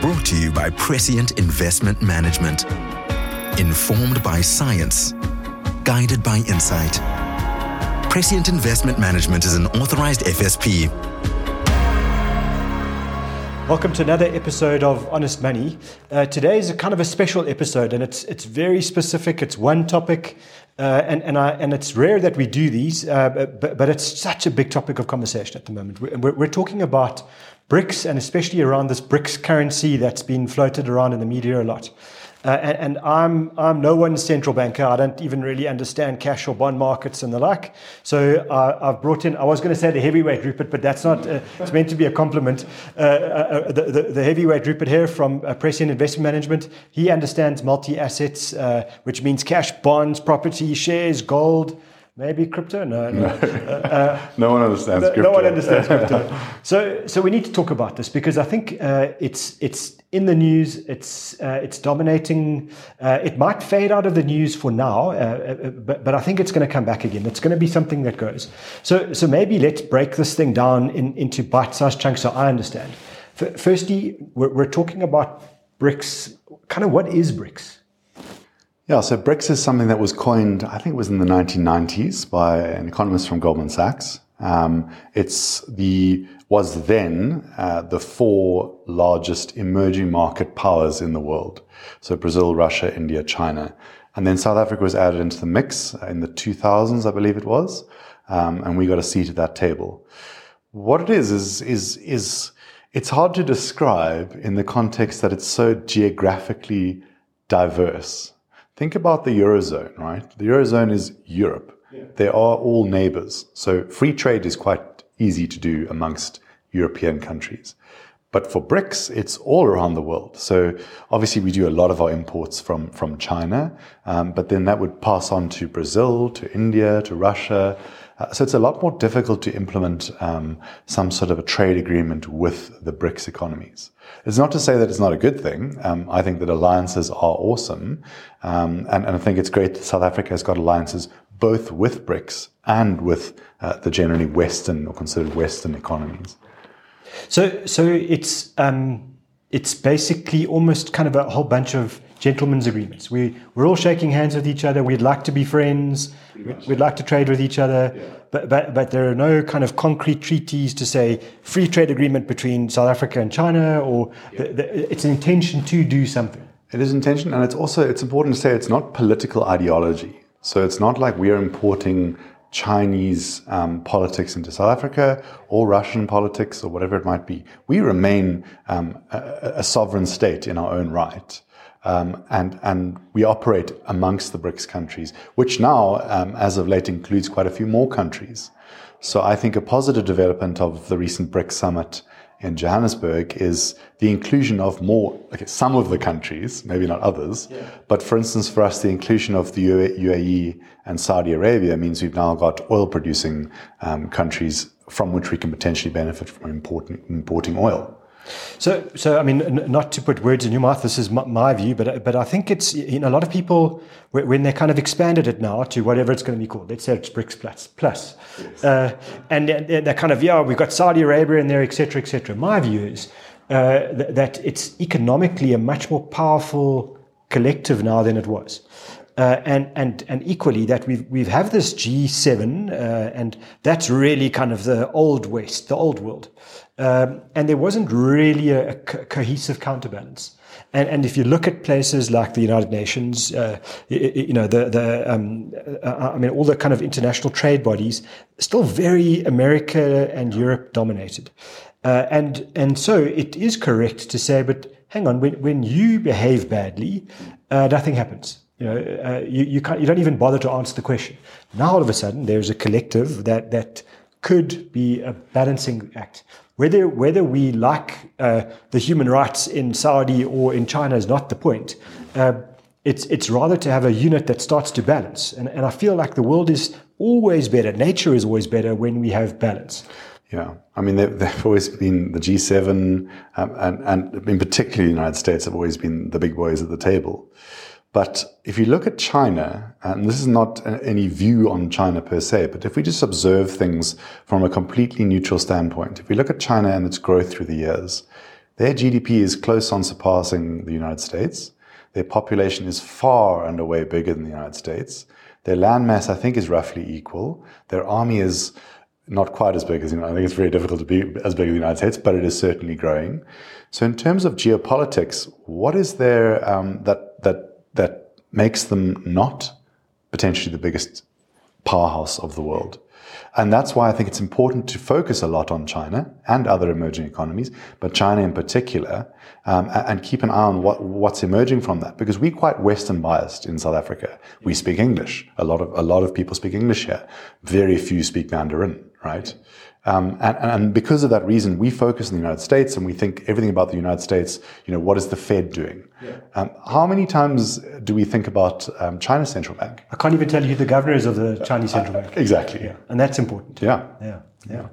Brought to you by Prescient Investment Management. Informed by science, guided by insight. Prescient Investment Management is an authorized FSP. Welcome to another episode of Honest Money. Uh, today is a kind of a special episode, and it's it's very specific. It's one topic, uh, and and I, and it's rare that we do these, uh, but but it's such a big topic of conversation at the moment. We're, we're talking about BRICS, and especially around this BRICS currency that's been floated around in the media a lot. Uh, and, and, I'm I'm no one's central banker. I don't even really understand cash or bond markets and the like. So uh, I've brought in. I was going to say the heavyweight Rupert, but that's not. Uh, it's meant to be a compliment. Uh, uh, uh, the, the, the, heavyweight Rupert here from uh, Prescient Investment Management. He understands multi assets, which means cash, bonds, property, shares, gold. Maybe crypto? No, no. uh, no one understands no, crypto. No one understands crypto. so, so we need to talk about this because I think uh, it's it's in the news. It's uh, it's dominating. Uh, it might fade out of the news for now, uh, uh, but but I think it's going to come back again. It's going to be something that goes. So so maybe let's break this thing down in, into bite-sized chunks so I understand. F- firstly, we're, we're talking about BRICS. Kind of what is BRICS? Yeah, so BRICS is something that was coined, I think it was in the 1990s by an economist from Goldman Sachs. Um, it's the, was then uh, the four largest emerging market powers in the world. So Brazil, Russia, India, China. And then South Africa was added into the mix in the 2000s, I believe it was. Um, and we got a seat at that table. What it is, is, is, is it's hard to describe in the context that it's so geographically diverse. Think about the Eurozone, right? The Eurozone is Europe. Yeah. They are all neighbors. So free trade is quite easy to do amongst European countries. But for BRICS, it's all around the world. So obviously we do a lot of our imports from, from China, um, but then that would pass on to Brazil, to India, to Russia, uh, so it's a lot more difficult to implement um, some sort of a trade agreement with the BRICS economies. It's not to say that it's not a good thing. Um, I think that alliances are awesome. Um, and, and, I think it's great that South Africa has got alliances both with BRICS and with uh, the generally Western or considered Western economies. So, so it's, um, it's basically almost kind of a whole bunch of gentlemen's agreements. We, we're all shaking hands with each other. We'd like to be friends. We'd like to trade with each other. Yeah. But, but, but there are no kind of concrete treaties to say free trade agreement between South Africa and China, or yeah. the, the, it's an intention to do something. It is intention, and it's also it's important to say it's not political ideology. So it's not like we are importing Chinese um, politics into South Africa or Russian politics or whatever it might be. We remain um, a, a, sovereign state in our own right. Um, and, and we operate amongst the BRICS countries, which now, um, as of late, includes quite a few more countries. So I think a positive development of the recent BRICS summit in Johannesburg is the inclusion of more, okay, some of the countries, maybe not others, yeah. but for instance, for us, the inclusion of the UAE and Saudi Arabia means we've now got oil producing um, countries from which we can potentially benefit from importing, importing oil. So, so I mean, n- not to put words in your mouth. This is my, my, view, but but I think it's you know a lot of people when they kind of expanded it now to whatever it's going to be called. Let's say it's BRICS plus plus, yes. uh, and they're kind of yeah, we've got Saudi Arabia in there, etc., etc. My view is uh, th- that it's economically a much more powerful collective now than it was. Uh, and and and equally that we've we've have this G7, uh, and that's really kind of the old West, the old world, um, and there wasn't really a, a co- cohesive counterbalance. And, and if you look at places like the United Nations, uh, you, you, know the the um, uh, I mean all the kind of international trade bodies, still very America and Europe dominated, uh, and and so it is correct to say, but hang on, when when you behave badly, uh, nothing happens you know, uh, you, you, can't, you don't even bother to answer the question. Now all of a sudden there's a collective that, that could be a balancing act. Whether, whether we like uh, the human rights in Saudi or in China is not the point. Uh, it's, it's rather to have a unit that starts to balance. And, and I feel like the world is always better. Nature is always better when we have balance. Yeah, I mean, they've, they've always been the G7, um, and, and in particular, the United States have always been the big boys at the table. But if you look at China, and this is not any view on China per se, but if we just observe things from a completely neutral standpoint, if we look at China and its growth through the years, Their GDP is close on surpassing the United States. Their population is far and away bigger than the United States. Their landmass, I think, is roughly equal. Their army is not quite as big as you know. I think it's very difficult to be as big as the United States, but it is certainly growing. So, in terms of geopolitics, what is there um, that that that makes them not potentially the biggest powerhouse of the world? And that's why I think it's important to focus a lot on China and other emerging economies, but China in particular, um, and keep an eye on what, what's emerging from that. Because we're quite Western biased in South Africa. We speak English. A lot of a lot of people speak English here. Very few speak Mandarin, right? Um, and, and, because of that reason, we focus in the United States and we think everything about the United States. You know, what is the Fed doing? Yeah. Um, how many times do we think about um, China's central bank? I can't even tell you who the governor is of the Chinese central uh, bank. Exactly. Yeah. And that's important. Yeah. Yeah. Yeah.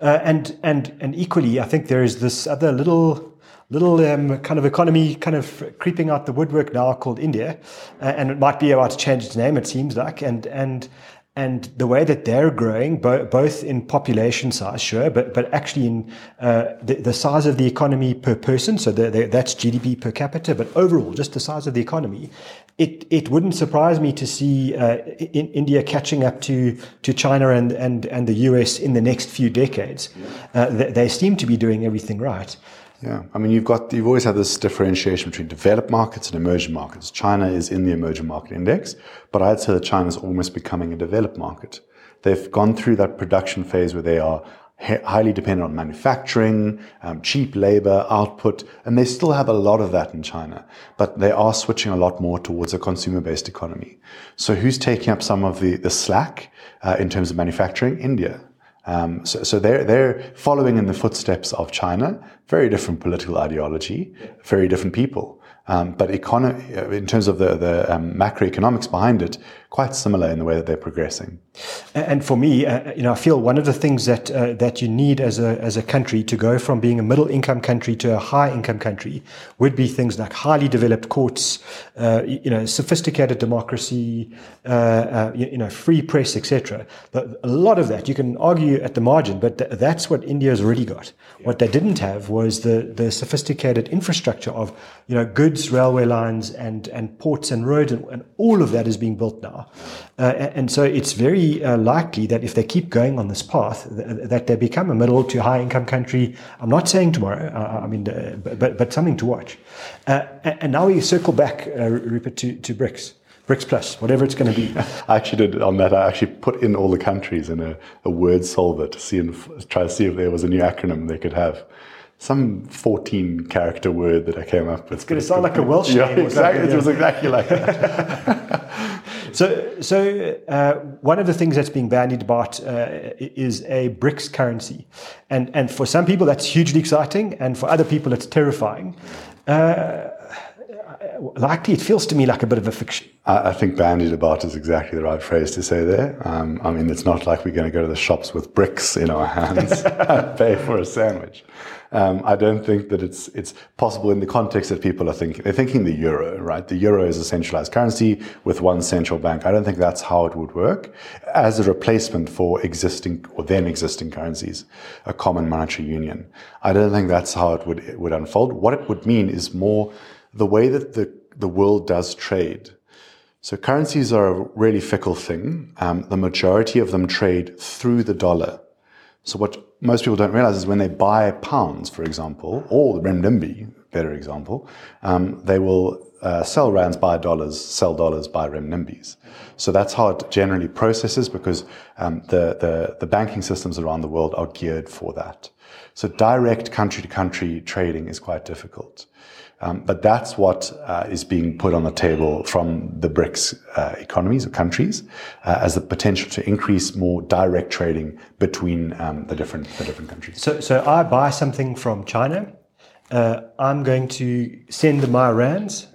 Uh, and and and equally, I think there is this other little little um, kind of economy kind of creeping out the woodwork now called India, uh, and it might be about to change its name. It seems like, and and and the way that they're growing, bo- both in population size, sure, but but actually in uh, the, the, size of the economy per person, so the, the, that's GDP per capita, but overall, just the size of the economy, it it wouldn't surprise me to see uh, in India catching up to to China and and and the US in the next few decades. Uh, they, they seem to be doing everything right. Yeah, I mean, you've got you've always had this differentiation between developed markets and emerging markets. China is in the emerging market index, but I'd say that China is almost becoming a developed market. They've gone through that production phase where they are highly dependent on manufacturing, um, cheap labor, output, and they still have a lot of that in China. But they are switching a lot more towards a consumer-based economy. So who's taking up some of the, the slack uh, in terms of manufacturing? India. Um, so, so they're, they're following in the footsteps of China, very different political ideology, very different people. Um, but econo- uh, in terms of the, the um, macroeconomics behind it, quite similar in the way that they're progressing. And for me, uh, you know, I feel one of the things that uh, that you need as a as a country to go from being a middle income country to a high income country would be things like highly developed courts, uh, you know, sophisticated democracy, uh, uh, you, you, know, free press, etc. But a lot of that you can argue at the margin, but th- that's what India's already got. What they didn't have was the the sophisticated infrastructure of you know goods railway lines and, and ports and roads, and, and all of that is being built now. Uh, and so it's very uh, likely that if they keep going on this path, th- that they become a middle to high income country. I'm not saying tomorrow, uh, I mean, uh, but, but something to watch. Uh, and now we circle back, Rupert, to, to BRICS. BRICS Plus, whatever it's going to be. I actually did on that. I actually put in all the countries in a, a word solver to see and try to see if there was a new acronym they could have some 14 character word that I came up with. It's going to sound like a Welsh yeah, name. Exactly, it was exactly like that. so, so uh, one of the things that's being bandied about uh, is a BRICS currency. And, and for some people, that's hugely exciting. And for other people, it's terrifying. Uh, likely, it feels to me like a bit of a fiction. I, I think bandied about is exactly the right phrase to say there. Um, I mean, it's not like we're going to go to the shops with bricks in our hands and pay for a sandwich. Um, I don't think that it's it's possible in the context that people are thinking. They're thinking the euro, right? The euro is a centralized currency with one central bank. I don't think that's how it would work as a replacement for existing or then existing currencies, a common monetary union. I don't think that's how it would it would unfold. What it would mean is more the way that the the world does trade. So currencies are a really fickle thing. Um, the majority of them trade through the dollar. So what most people don't realize is when they buy pounds, for example, or the renminbi, better example, um, they will uh, sell rands, buy dollars, sell dollars, buy renminbis. So that's how it generally processes because um, the, the, the banking systems around the world are geared for that. So direct country to country trading is quite difficult. Um, but that's what uh, is being put on the table from the BRICS uh, economies or countries uh, as the potential to increase more direct trading between um, the different the different countries. So, so I buy something from China. Uh, I'm going to send my rands,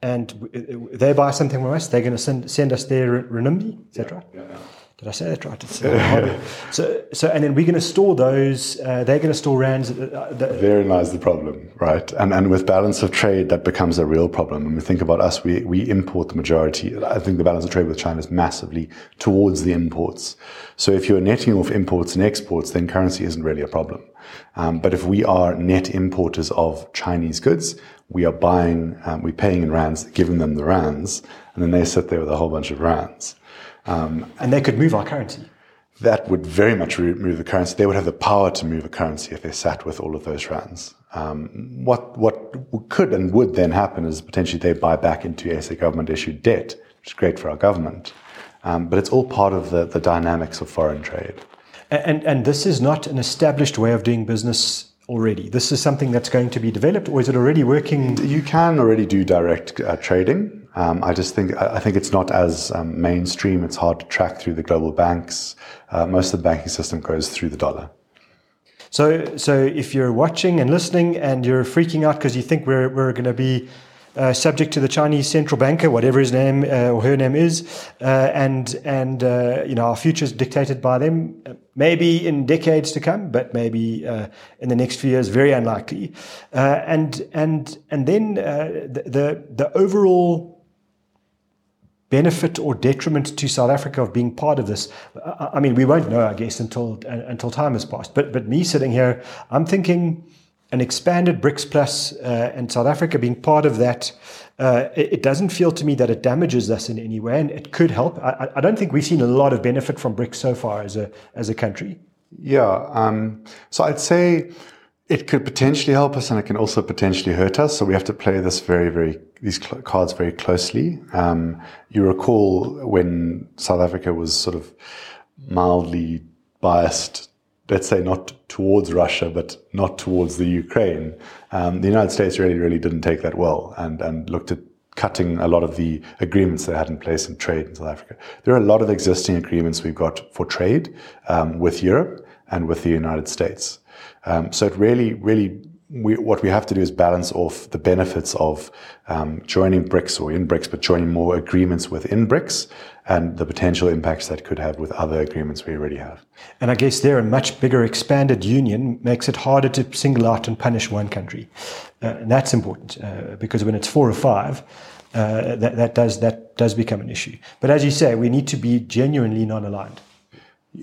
and they buy something from us. They're going to send send us their renminbi, etc. Yeah, yeah, yeah. Did I say that right? so, so, and then we're going to store those. Uh, they're going to store rands. Uh, the, Therein lies the problem, right? And and with balance of trade, that becomes a real problem. When we think about us, we we import the majority. I think the balance of trade with China is massively towards the imports. So if you're netting off imports and exports, then currency isn't really a problem. Um, but if we are net importers of Chinese goods, we are buying, um, we're paying in rands, giving them the rands, and then they sit there with a whole bunch of rands. Um, and they could move our currency. That would very much move the currency. They would have the power to move a currency if they sat with all of those rands. Um, what what could and would then happen is potentially they buy back into SA government issued debt, which is great for our government. Um, but it's all part of the, the dynamics of foreign trade. And, and this is not an established way of doing business already. This is something that's going to be developed, or is it already working? You can already do direct uh, trading. Um, I just think I think it's not as um, mainstream. It's hard to track through the global banks. Uh, most of the banking system goes through the dollar. So, so if you're watching and listening and you're freaking out because you think we're we're going to be uh, subject to the Chinese central banker, whatever his name uh, or her name is, uh, and and uh, you know our future is dictated by them. Uh, maybe in decades to come, but maybe in the next few years, very unlikely. and and and then the, the the overall benefit or detriment to South Africa of being part of this? I mean, we won't know, I guess, until until time has passed. But but me sitting here, I'm thinking an expanded BRICS Plus, uh, and South Africa being part of that, uh, it, it, doesn't feel to me that it damages us in any way, and it could help. I, I, don't think we've seen a lot of benefit from BRICS so far as a as a country. Yeah, um, so I'd say it could potentially help us, and it can also potentially hurt us. So we have to play this very, very these cards very closely. Um, you recall when South Africa was sort of mildly biased let's say not towards Russia, but not towards the Ukraine. Um, the United States really, really didn't take that well and, and looked at cutting a lot of the agreements they had in place in trade in South Africa. There are a lot of existing agreements we've got for trade um, with Europe and with the United States. Um, so it really, really we, what we have to do is balance off the benefits of um, joining BRICS or in BRICS, but joining more agreements within BRICS and the potential impacts that could have with other agreements we already have. And I guess there, a much bigger expanded union makes it harder to single out and punish one country. Uh, and that's important uh, because when it's four or five, uh, that, that, does, that does become an issue. But as you say, we need to be genuinely non aligned.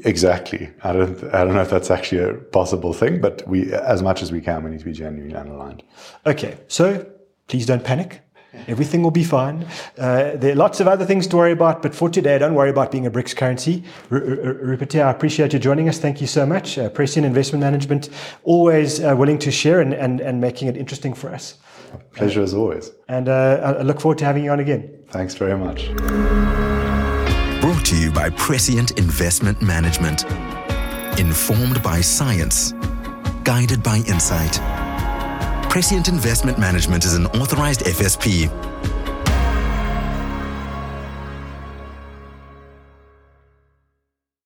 Exactly. I don't. I don't know if that's actually a possible thing, but we, as much as we can, we need to be genuinely aligned. Okay. So please don't panic. Everything will be fine. Uh, there are lots of other things to worry about, but for today, don't worry about being a BRICS currency. R- Rupert, I appreciate you joining us. Thank you so much. Uh, Prescient Investment Management, always uh, willing to share and, and, and making it interesting for us. Pleasure as always. And uh, I look forward to having you on again. Thanks very much. By Prescient Investment Management. Informed by science, guided by insight. Prescient Investment Management is an authorized FSP